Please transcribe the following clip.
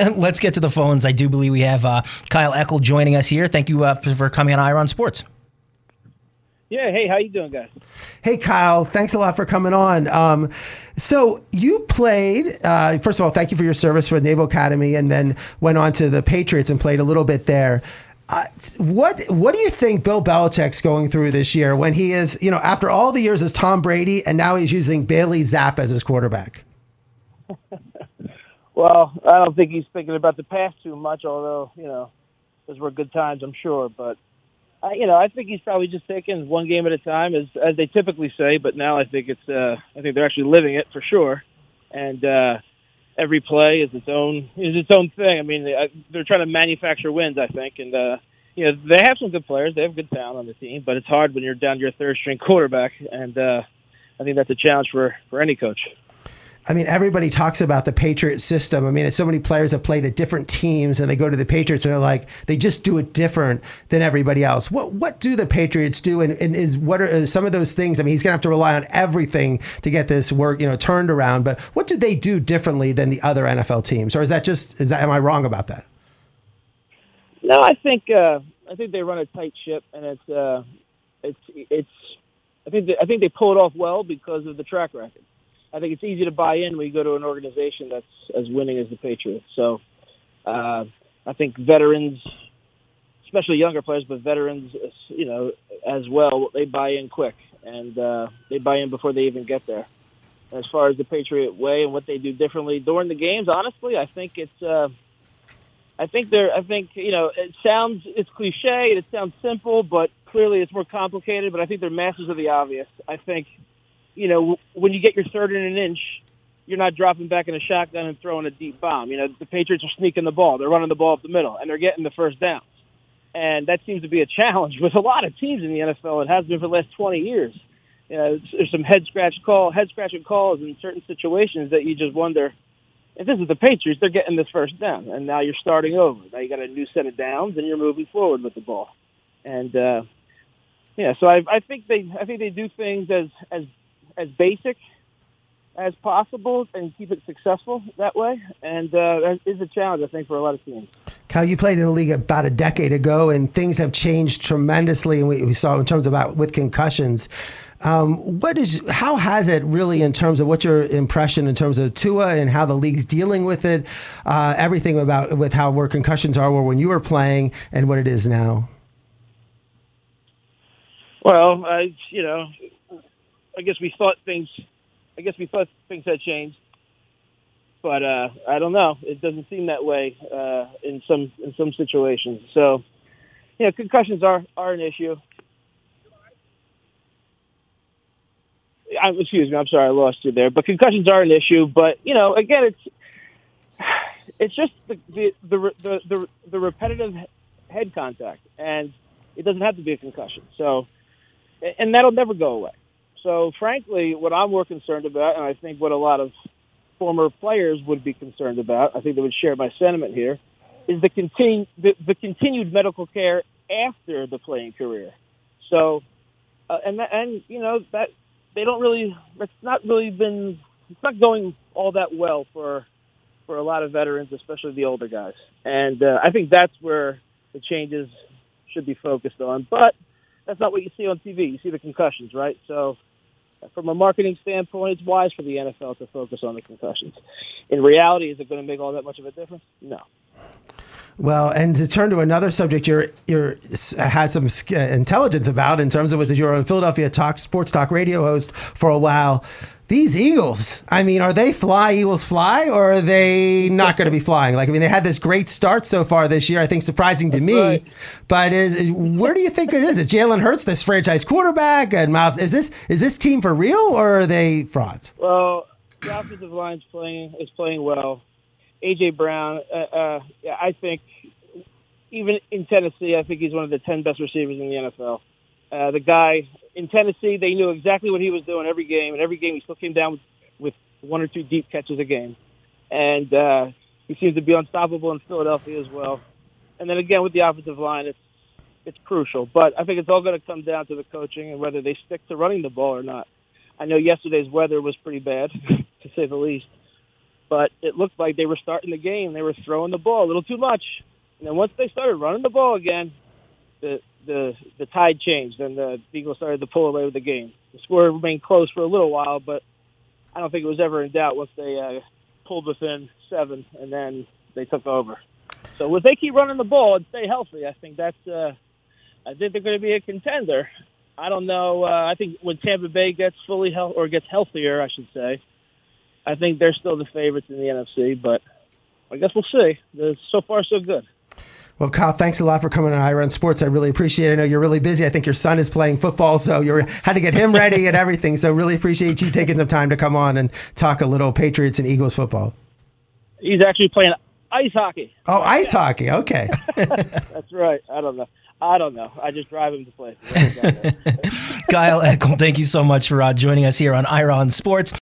let's get to the phones. I do believe we have uh, Kyle Eckel joining us here. Thank you uh, for coming on Ira on Sports. Yeah. Hey, how you doing, guys? Hey, Kyle. Thanks a lot for coming on. Um, so you played. Uh, first of all, thank you for your service for the Naval Academy, and then went on to the Patriots and played a little bit there. Uh, what what do you think Bill Belichick's going through this year when he is, you know, after all the years as Tom Brady, and now he's using Bailey Zappe as his quarterback? well, I don't think he's thinking about the past too much, although you know those were good times, I'm sure. But I, you know, I think he's probably just taking one game at a time, as as they typically say. But now I think it's, uh, I think they're actually living it for sure, and uh, every play is its own is its own thing. I mean, they're trying to manufacture wins, I think, and uh, you know they have some good players, they have good talent on the team, but it's hard when you're down to your third string quarterback, and uh, I think that's a challenge for for any coach. I mean, everybody talks about the Patriot system. I mean, it's so many players have played at different teams, and they go to the Patriots and they're like, they just do it different than everybody else. What what do the Patriots do, and, and is what are some of those things? I mean, he's gonna have to rely on everything to get this work, you know, turned around. But what do they do differently than the other NFL teams, or is that just is that am I wrong about that? No, I think uh, I think they run a tight ship, and it's uh, it's it's. I think they, I think they pull it off well because of the track record. I think it's easy to buy in when you go to an organization that's as winning as the Patriots. So uh, I think veterans, especially younger players, but veterans, you know, as well, they buy in quick and uh, they buy in before they even get there. As far as the Patriot way and what they do differently during the games, honestly, I think it's. Uh, I think they're. I think you know. It sounds. It's cliche. It sounds simple, but clearly it's more complicated. But I think they're masters of the obvious. I think you know, when you get your third and an inch, you're not dropping back in a shotgun and throwing a deep bomb. You know, the Patriots are sneaking the ball. They're running the ball up the middle, and they're getting the first downs. And that seems to be a challenge with a lot of teams in the NFL. It has been for the last 20 years. You know, there's some head scratch call, head scratching calls in certain situations that you just wonder if this is the Patriots, they're getting this first down, and now you're starting over. Now you got a new set of downs, and you're moving forward with the ball. And uh, yeah, so I, I think they, I think they do things as as as basic as possible and keep it successful that way. And uh, that is a challenge, I think, for a lot of teams. Cal, you played in the league about a decade ago, and things have changed tremendously. And we, we saw in terms of about with concussions. Um, what is how has it really in terms of what's your impression in terms of Tua and how the league's dealing with it? Uh, everything about with how where concussions are were when you were playing and what it is now. Well, I you know I guess we thought things. I guess we thought things had changed, but uh, I don't know. It doesn't seem that way uh, in some in some situations. So, you know, concussions are are an issue. I'm, excuse me, I'm sorry, I lost you there. But concussions are an issue. But you know, again, it's it's just the the the the, the, the repetitive head contact, and it doesn't have to be a concussion. So, and that'll never go away. So, frankly, what I'm more concerned about, and I think what a lot of former players would be concerned about, I think they would share my sentiment here, is the, continu- the, the continued medical care after the playing career. So, uh, and and you know that they don't really, it's not really been, it's not going all that well for for a lot of veterans, especially the older guys. And uh, I think that's where the changes should be focused on. But that's not what you see on TV. You see the concussions, right? So from a marketing standpoint, it's wise for the NFL to focus on the concussions. In reality, is it going to make all that much of a difference? No. Well, and to turn to another subject, you're you're has some uh, intelligence about in terms of was you're a Philadelphia talk sports talk radio host for a while these Eagles, I mean, are they fly Eagles fly or are they not going to be flying? Like, I mean, they had this great start so far this year. I think surprising to me, right. but is where do you think it is? Is Jalen Hurts this franchise quarterback and Miles? Is this is this team for real or are they frauds? Well, the offensive line's playing is playing well. AJ Brown, uh, uh, yeah, I think even in Tennessee, I think he's one of the ten best receivers in the NFL. Uh, the guy in Tennessee, they knew exactly what he was doing every game, and every game he still came down with, with one or two deep catches a game. And uh, he seems to be unstoppable in Philadelphia as well. And then again with the offensive line, it's it's crucial. But I think it's all going to come down to the coaching and whether they stick to running the ball or not. I know yesterday's weather was pretty bad, to say the least. but it looked like they were starting the game. They were throwing the ball a little too much, and then once they started running the ball again, the the the tide changed, and the Eagles started to pull away with the game. The score remained close for a little while, but I don't think it was ever in doubt once they uh, pulled within seven, and then they took over. So if they keep running the ball and stay healthy, I think that's uh, I think they're going to be a contender. I don't know. Uh, I think when Tampa Bay gets fully health or gets healthier, I should say, I think they're still the favorites in the NFC. But I guess we'll see. So far, so good. Well, Kyle, thanks a lot for coming on Ira on Sports. I really appreciate it. I know you're really busy. I think your son is playing football, so you had to get him ready and everything. So really appreciate you taking some time to come on and talk a little Patriots and Eagles football. He's actually playing ice hockey. Oh, ice hockey. Okay. That's right. I don't know. I don't know. I just drive him to play. Kyle Eckel, thank you so much for uh, joining us here on Ira on Sports.